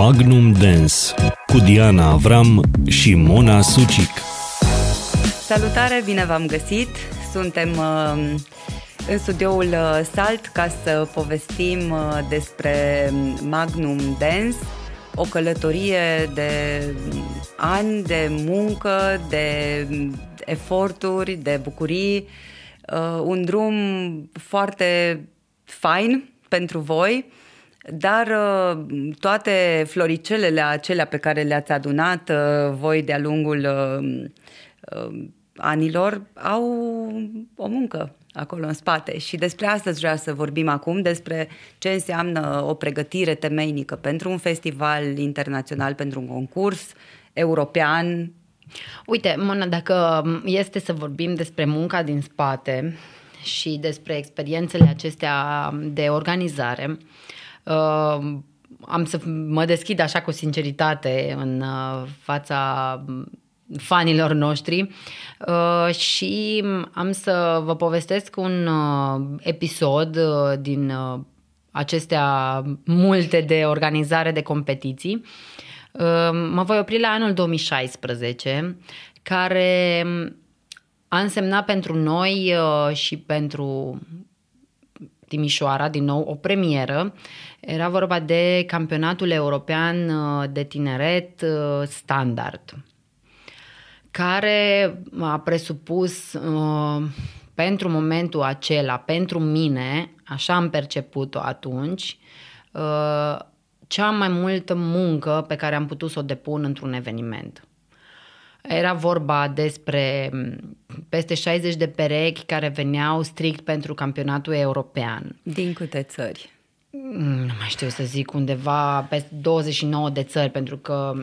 Magnum Dance cu Diana Avram și Mona Sucic. Salutare, bine v-am găsit! Suntem uh, în studioul uh, Salt ca să povestim uh, despre Magnum Dance, o călătorie de ani de muncă, de eforturi, de bucurii, un drum foarte fain pentru voi dar uh, toate floricelele acelea pe care le-ați adunat uh, voi de-a lungul uh, anilor au o muncă acolo în spate și despre asta vreau să vorbim acum, despre ce înseamnă o pregătire temeinică pentru un festival internațional, pentru un concurs european. Uite, Mona, dacă este să vorbim despre munca din spate și despre experiențele acestea de organizare, uh, uh, am să mă deschid așa cu sinceritate în uh, fața fanilor noștri uh, și am să vă povestesc un uh, episod uh, din uh, acestea multe de organizare de competiții. Uh, mă voi opri la anul 2016, care a însemnat pentru noi uh, și pentru Timișoara, din nou o premieră. Era vorba de campionatul european uh, de tineret uh, standard, care a presupus uh, pentru momentul acela, pentru mine, așa am perceput-o atunci, cea mai multă muncă pe care am putut să o depun într-un eveniment. Era vorba despre peste 60 de perechi care veneau strict pentru campionatul european. Din câte țări? Mm, nu mai știu să zic, undeva peste 29 de țări, pentru că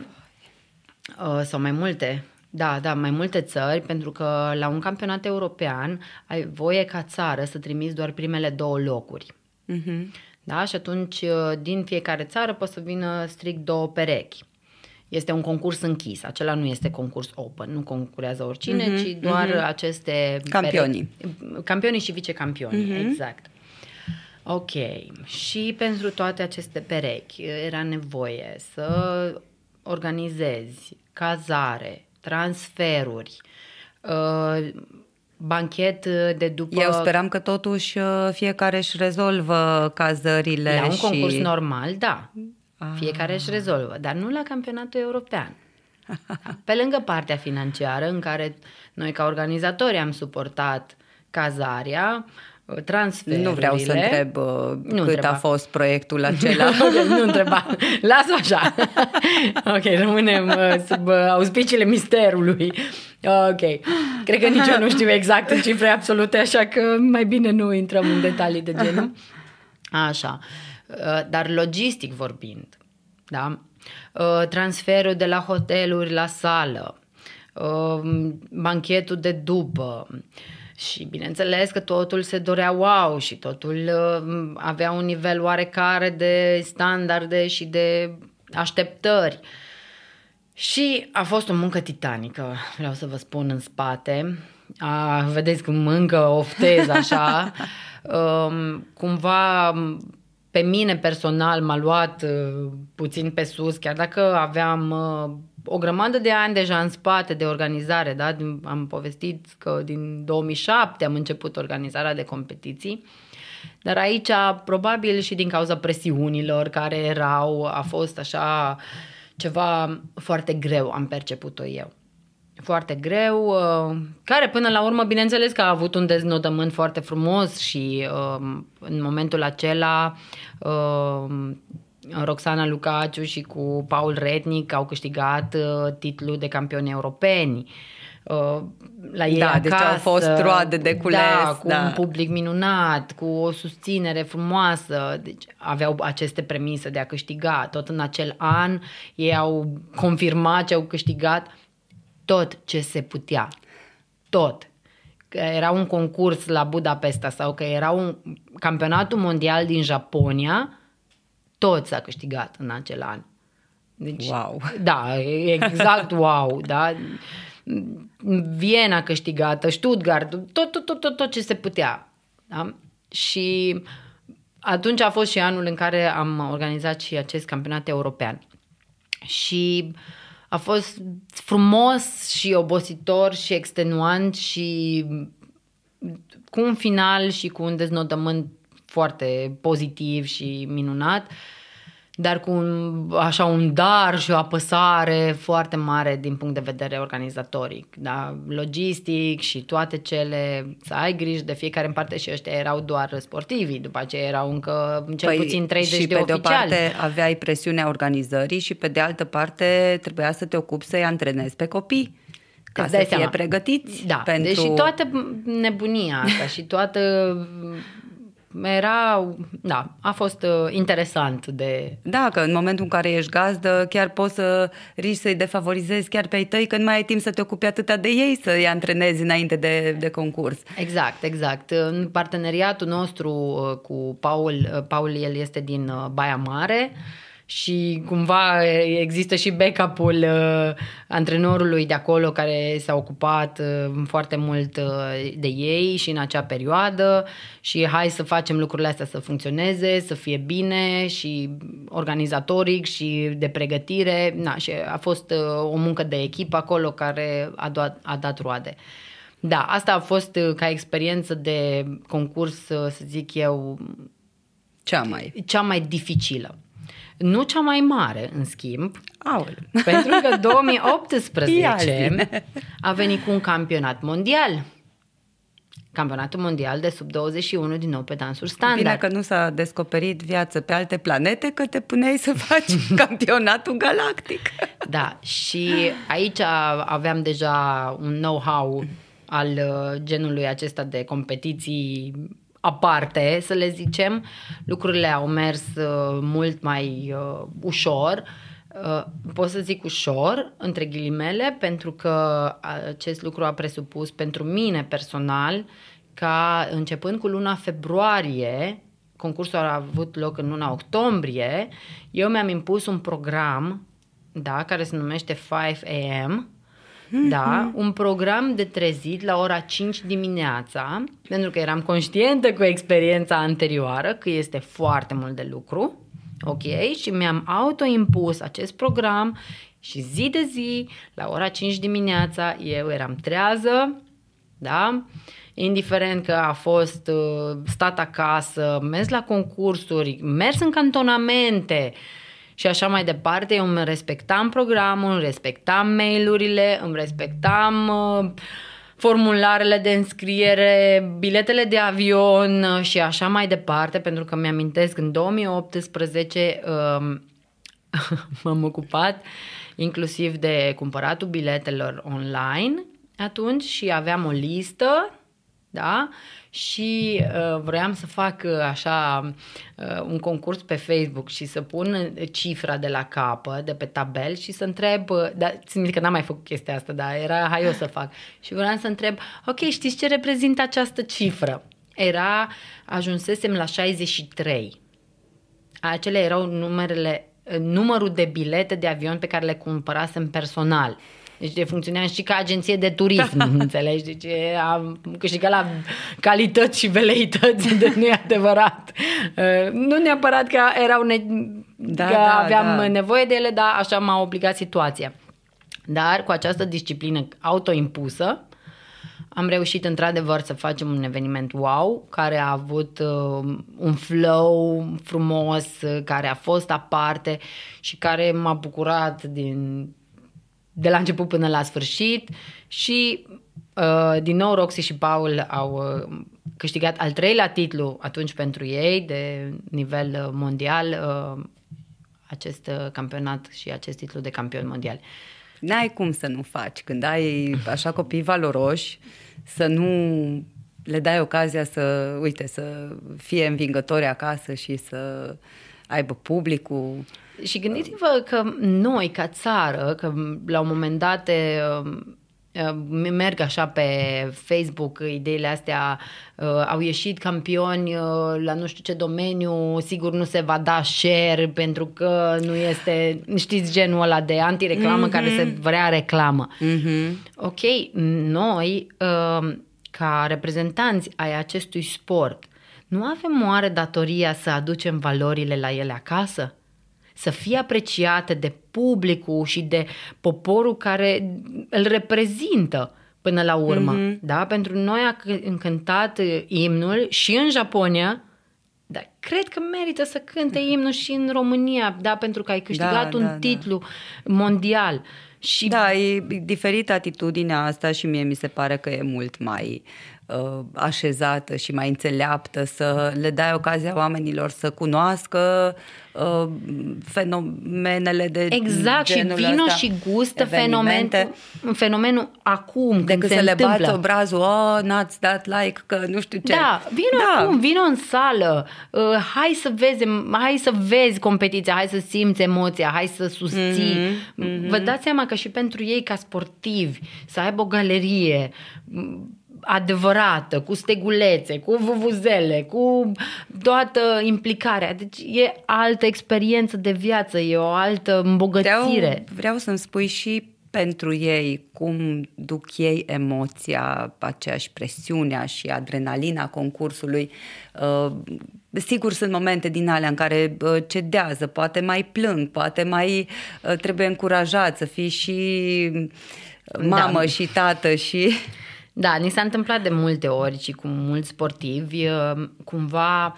uh, sau mai multe, da, da, mai multe țări, pentru că la un campionat european ai voie ca țară să trimiți doar primele două locuri. Uh-huh. Da? Și atunci, uh, din fiecare țară poți să vină strict două perechi. Este un concurs închis, acela nu este concurs open, nu concurează oricine, uh-huh, ci doar uh-huh. aceste... Campionii. Perechi, campionii și vicecampionii, uh-huh. exact. Ok. Și pentru toate aceste perechi era nevoie să organizezi cazare, transferuri, uh, banchet de după... Eu speram că totuși uh, fiecare își rezolvă cazările La un și... concurs normal, da. Ah. Fiecare își rezolvă, dar nu la campionatul european. Pe lângă partea financiară, în care noi ca organizatori am suportat cazarea, transferurile. Nu vreau să întreb uh, nu cât întreba. a fost proiectul acela. nu întreba. Lasă așa. ok, rămânem uh, sub uh, auspiciile misterului. Ok. Cred că nici eu nu știu exact în cifre absolute, așa că mai bine nu intrăm în detalii de genul. Așa. Dar logistic vorbind, da? Transferul de la hoteluri la sală, banchetul de după, și bineînțeles că totul se dorea wow și totul uh, avea un nivel oarecare de standarde și de așteptări. Și a fost o muncă titanică, vreau să vă spun în spate. A, vedeți cum încă oftez așa. um, cumva pe mine personal m-a luat uh, puțin pe sus, chiar dacă aveam uh, o grămadă de ani deja în spate de organizare, da? am povestit că din 2007 am început organizarea de competiții, dar aici probabil și din cauza presiunilor care erau, a fost așa ceva foarte greu, am perceput-o eu. Foarte greu, uh, care până la urmă, bineînțeles că a avut un deznodământ foarte frumos și uh, în momentul acela uh, Roxana Lucaciu și cu Paul Rednic au câștigat uh, titlul de campioni europeni. Uh, la ei da, acasă, deci au fost roade de cules. Da, cu da. un public minunat, cu o susținere frumoasă. Deci aveau aceste premise de a câștiga. Tot în acel an ei au confirmat ce au câștigat tot ce se putea. Tot că era un concurs la Budapesta sau că era un campionatul mondial din Japonia, tot s-a câștigat în acel an. Deci, wow! Da, exact wow, da. Viena câștigată, Stuttgart, tot, tot, tot, tot, tot ce se putea. Da? Și atunci a fost și anul în care am organizat și acest campionat european. și a fost frumos și obositor și extenuant și cu un final și cu un deznodământ foarte pozitiv și minunat. Uh, dar cu un, așa un dar și o apăsare foarte mare din punct de vedere organizatoric, da? logistic și toate cele, să ai grijă de fiecare în parte și ăștia erau doar sportivi, după aceea erau încă cel păi, puțin 30 și de pe oficiali. de o parte aveai presiunea organizării și pe de altă parte trebuia să te ocupi să-i antrenezi pe copii ca Îți să fie seama. pregătiți da, pentru... Deci toată nebunia asta și toată era, da, a fost uh, interesant de... Da, că în momentul în care ești gazdă, chiar poți să riști să-i defavorizezi chiar pe ai tăi, că nu mai ai timp să te ocupi atâta de ei, să-i antrenezi înainte de, de concurs. Exact, exact. În parteneriatul nostru uh, cu Paul, uh, Paul el este din Baia Mare, și cumva există și backup-ul uh, antrenorului de acolo care s-a ocupat uh, foarte mult uh, de ei și în acea perioadă și hai să facem lucrurile astea să funcționeze, să fie bine și organizatoric și de pregătire. Na, și a fost uh, o muncă de echipă acolo care a, dat, a dat roade. Da, asta a fost uh, ca experiență de concurs, uh, să zic eu, cea mai, cea mai dificilă. Nu cea mai mare, în schimb, Aole. pentru că 2018 a venit cu un campionat mondial. Campionatul mondial de sub 21 din nou pe dansuri standard. Bine că nu s-a descoperit viață pe alte planete, că te puneai să faci campionatul galactic. Da, și aici aveam deja un know-how al uh, genului acesta de competiții aparte, să le zicem. Lucrurile au mers uh, mult mai uh, ușor. Uh, pot să zic ușor, între ghilimele, pentru că acest lucru a presupus pentru mine personal ca începând cu luna februarie, concursul a avut loc în luna octombrie, eu mi-am impus un program da, care se numește 5 AM, da, un program de trezit la ora 5 dimineața, pentru că eram conștientă cu experiența anterioară că este foarte mult de lucru, ok, și mi-am autoimpus acest program și zi de zi, la ora 5 dimineața, eu eram trează, da, indiferent că a fost uh, stat acasă, mers la concursuri, mers în cantonamente, uh, și așa mai departe. Eu îmi respectam programul, îmi respectam mail-urile, îmi respectam uh, formularele de înscriere, biletele de avion uh, și așa mai departe, pentru că mi-amintesc în 2018 uh, m-am ocupat inclusiv de cumpăratul biletelor online atunci și aveam o listă da? Și uh, vreau să fac uh, așa uh, un concurs pe Facebook și să pun cifra de la capă, de pe tabel și să întreb, uh, dar țin că n-am mai făcut chestia asta, dar era hai eu să fac. Și vreau să întreb, ok, știți ce reprezintă această cifră? Era, ajunsesem la 63. Acele erau numerele, numărul de bilete de avion pe care le cumpărasem personal. Deci de funcționează și ca agenție de turism, da. înțelegi? Deci am câștigat la calități și veleități, de nu e adevărat. Uh, nu neapărat că erau ne- da, că da, aveam da. nevoie de ele, dar așa m-a obligat situația. Dar cu această disciplină autoimpusă, am reușit într-adevăr să facem un eveniment wow, care a avut uh, un flow frumos, care a fost aparte și care m-a bucurat din de la început până la sfârșit și uh, din nou Roxy și Paul au uh, câștigat al treilea titlu atunci pentru ei de nivel uh, mondial uh, acest uh, campionat și acest titlu de campion mondial. N-ai cum să nu faci când ai așa copii valoroși, să nu le dai ocazia să, uite, să fie învingători acasă și să aibă publicul. Și gândiți-vă că noi, ca țară, că la un moment dat merg așa pe Facebook ideile astea, au ieșit campioni la nu știu ce domeniu, sigur nu se va da share pentru că nu este, știți, genul ăla de antireclamă mm-hmm. care se vrea reclamă. Mm-hmm. Ok, noi, ca reprezentanți ai acestui sport, nu avem oare datoria să aducem valorile la ele acasă? să fie apreciată de publicul și de poporul care îl reprezintă până la urmă. Mm-hmm. Da? Pentru noi a încântat uh, imnul și în Japonia, dar cred că merită să cânte imnul și în România, da, pentru că ai câștigat da, un da, da. titlu da. mondial. Și... Da, e diferită atitudinea asta și mie mi se pare că e mult mai uh, așezată și mai înțeleaptă să le dai ocazia oamenilor să cunoască uh, fenomenele de Exact, și vino ăsta, și gustă fenomenul, fenomenul acum, Decât când să se le bați obrazul, oh, n-ați dat like, că nu știu ce. Da, vino da. acum, vino în sală, uh, hai să vezi, hai să vezi competiția, hai să simți emoția, hai să susții. Mm-hmm, mm-hmm. Vă dați seama că și pentru ei ca sportivi, să aibă o galerie, adevărată, cu stegulețe, cu vuvuzele, cu toată implicarea. Deci e altă experiență de viață, e o altă îmbogățire. Vreau, vreau să-mi spui și pentru ei cum duc ei emoția, aceeași presiunea și adrenalina concursului. Uh, sigur, sunt momente din alea în care uh, cedează, poate mai plâng, poate mai uh, trebuie încurajat să fii și mamă da. și tată și... Da, ni s-a întâmplat de multe ori și cu mulți sportivi, uh, cumva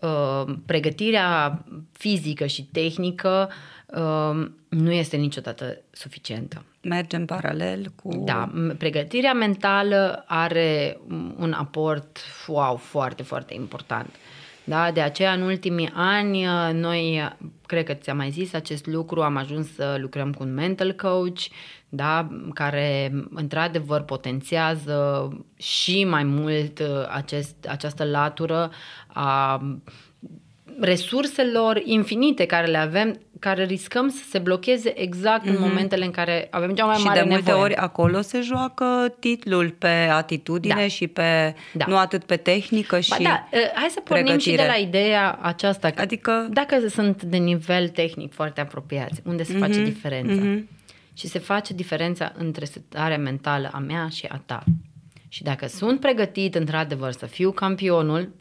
uh, pregătirea fizică și tehnică uh, nu este niciodată suficientă. Merge în paralel cu... Da, pregătirea mentală are un aport wow, foarte, foarte important. Da, de aceea în ultimii ani noi, cred că ți-am mai zis acest lucru, am ajuns să lucrăm cu un mental coach, da, care într-adevăr potențiază și mai mult uh, acest, această latură a resurselor infinite care le avem, care riscăm să se blocheze exact mm-hmm. în mhm. momentele în care avem cea mai și mare nevoie. Și de multe ori acolo se joacă titlul pe atitudine da. și pe da. nu atât pe tehnică și ba da, uh, hai să pornim pregătire. și de la ideea aceasta că adică dacă sunt de nivel tehnic foarte apropiați, unde se mm-hmm. face diferența? Mm-hmm și se face diferența între starea mentală a mea și a ta. Și dacă sunt pregătit într-adevăr să fiu campionul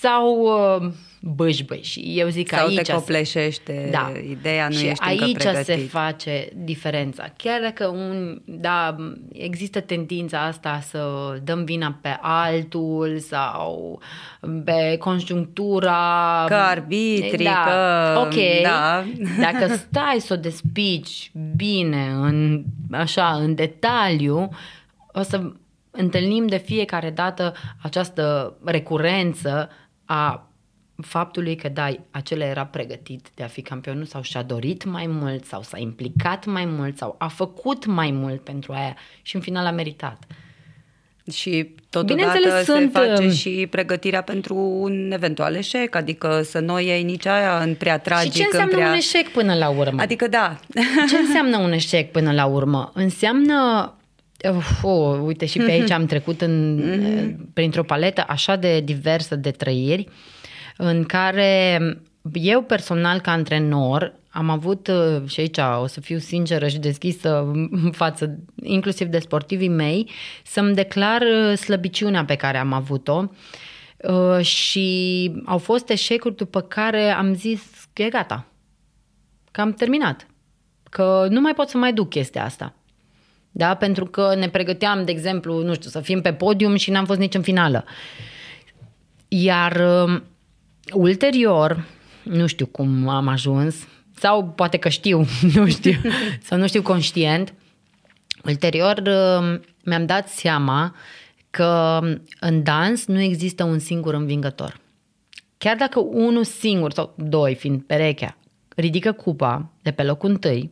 sau uh, bâșbăi și eu zic sau aici te copleșește, da. ideea nu și ești aici încă pregătit. se face diferența. Chiar dacă un, da, există tendința asta să dăm vina pe altul sau pe conjunctura că arbitri, da, că ok, da. dacă stai să o despici bine în, așa, în detaliu, o să întâlnim de fiecare dată această recurență a faptului că, da, acela era pregătit de a fi campionul sau și-a dorit mai mult sau s-a implicat mai mult sau a făcut mai mult pentru aia și în final a meritat. Și totodată se sunt... face um, și pregătirea pentru un eventual eșec, adică să nu iei nici aia în prea tragic. Și ce înseamnă prea... un eșec până la urmă? Adică da. Ce înseamnă un eșec până la urmă? Înseamnă oh, uite și pe aici am trecut în, mm-hmm. printr-o paletă așa de diversă de trăiri în care eu personal ca antrenor am avut, uh, și aici o să fiu sinceră și deschisă în față, inclusiv de sportivii mei, să-mi declar uh, slăbiciunea pe care am avut-o uh, și au fost eșecuri după care am zis că e gata, că am terminat, că nu mai pot să mai duc chestia asta. Da? Pentru că ne pregăteam, de exemplu, nu știu, să fim pe podium și n-am fost nici în finală. Iar ulterior, nu știu cum am ajuns, sau poate că știu, nu știu, sau nu știu conștient, ulterior uh, mi-am dat seama că în dans nu există un singur învingător. Chiar dacă unul singur sau doi, fiind perechea, ridică cupa de pe locul întâi,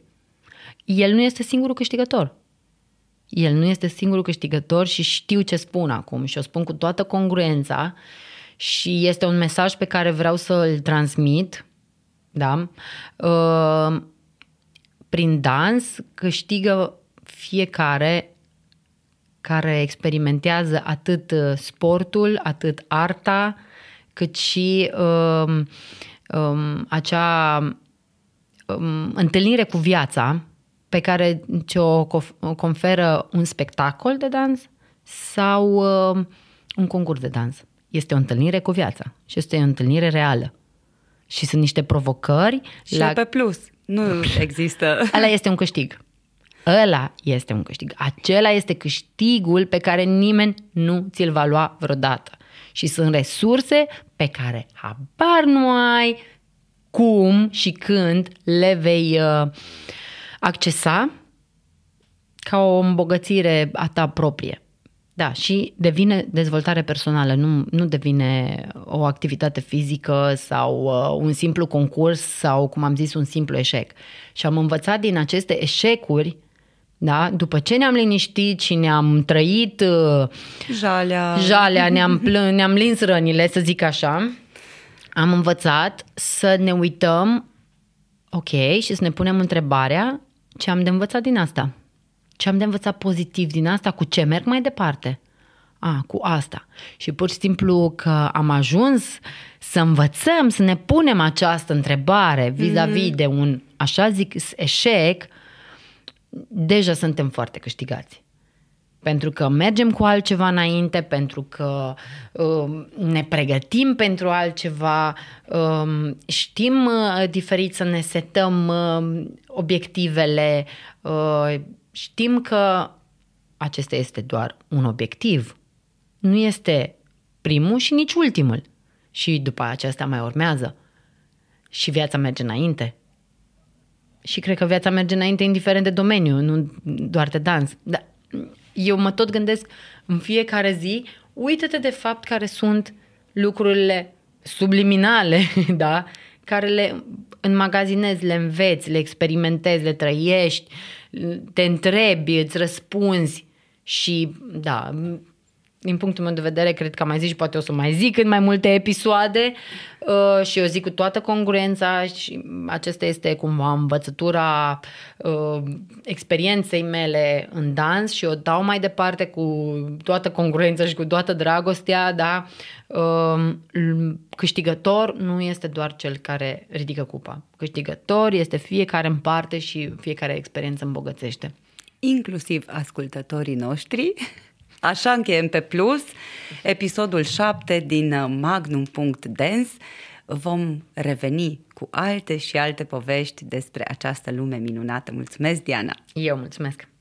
el nu este singurul câștigător. El nu este singurul câștigător și știu ce spun acum și o spun cu toată congruența și este un mesaj pe care vreau să îl transmit, da? Uh, prin dans câștigă fiecare care experimentează atât uh, sportul, atât arta, cât și um, um, acea um, întâlnire cu viața pe care ți-o conferă un spectacol de dans sau um, un concurs de dans. Este o întâlnire cu viața și este o întâlnire reală. și sunt niște provocări. Și la... pe plus. Nu există. Ăla este un câștig. Ăla este un câștig. Acela este câștigul pe care nimeni nu ți-l va lua vreodată. Și sunt resurse pe care habar nu ai cum și când le vei uh, accesa ca o îmbogățire a ta proprie. Da, și devine dezvoltare personală, nu, nu devine o activitate fizică sau uh, un simplu concurs sau, cum am zis, un simplu eșec. Și am învățat din aceste eșecuri, da, după ce ne-am liniștit și ne-am trăit uh, jalea, jalea ne-am, plân, ne-am lins rănile, să zic așa, am învățat să ne uităm, ok, și să ne punem întrebarea ce am de învățat din asta ce am de învățat pozitiv din asta, cu ce merg mai departe? A, cu asta. Și pur și simplu că am ajuns să învățăm, să ne punem această întrebare vis-a-vis mm-hmm. de un, așa zic, eșec, deja suntem foarte câștigați. Pentru că mergem cu altceva înainte, pentru că uh, ne pregătim pentru altceva, uh, știm uh, diferit să ne setăm uh, obiectivele, uh, știm că acesta este doar un obiectiv, nu este primul și nici ultimul. Și după aceasta mai urmează. Și viața merge înainte. Și cred că viața merge înainte indiferent de domeniu, nu doar de dans. Dar eu mă tot gândesc în fiecare zi, uită-te de fapt care sunt lucrurile subliminale, da? Care le înmagazinezi, le înveți, le experimentezi, le trăiești, te întrebi, îți răspunzi și da, din punctul meu de vedere, cred că am mai zis și poate o să mai zic în mai multe episoade uh, și eu zic cu toată congruența și acesta este cumva învățătura uh, experienței mele în dans și o dau mai departe cu toată congruența și cu toată dragostea, da? Uh, câștigător nu este doar cel care ridică cupa. Câștigător este fiecare în parte și fiecare experiență îmbogățește. Inclusiv ascultătorii noștri Așa încheiem pe plus episodul 7 din uh, Magnum.dance. Vom reveni cu alte și alte povești despre această lume minunată. Mulțumesc, Diana! Eu mulțumesc!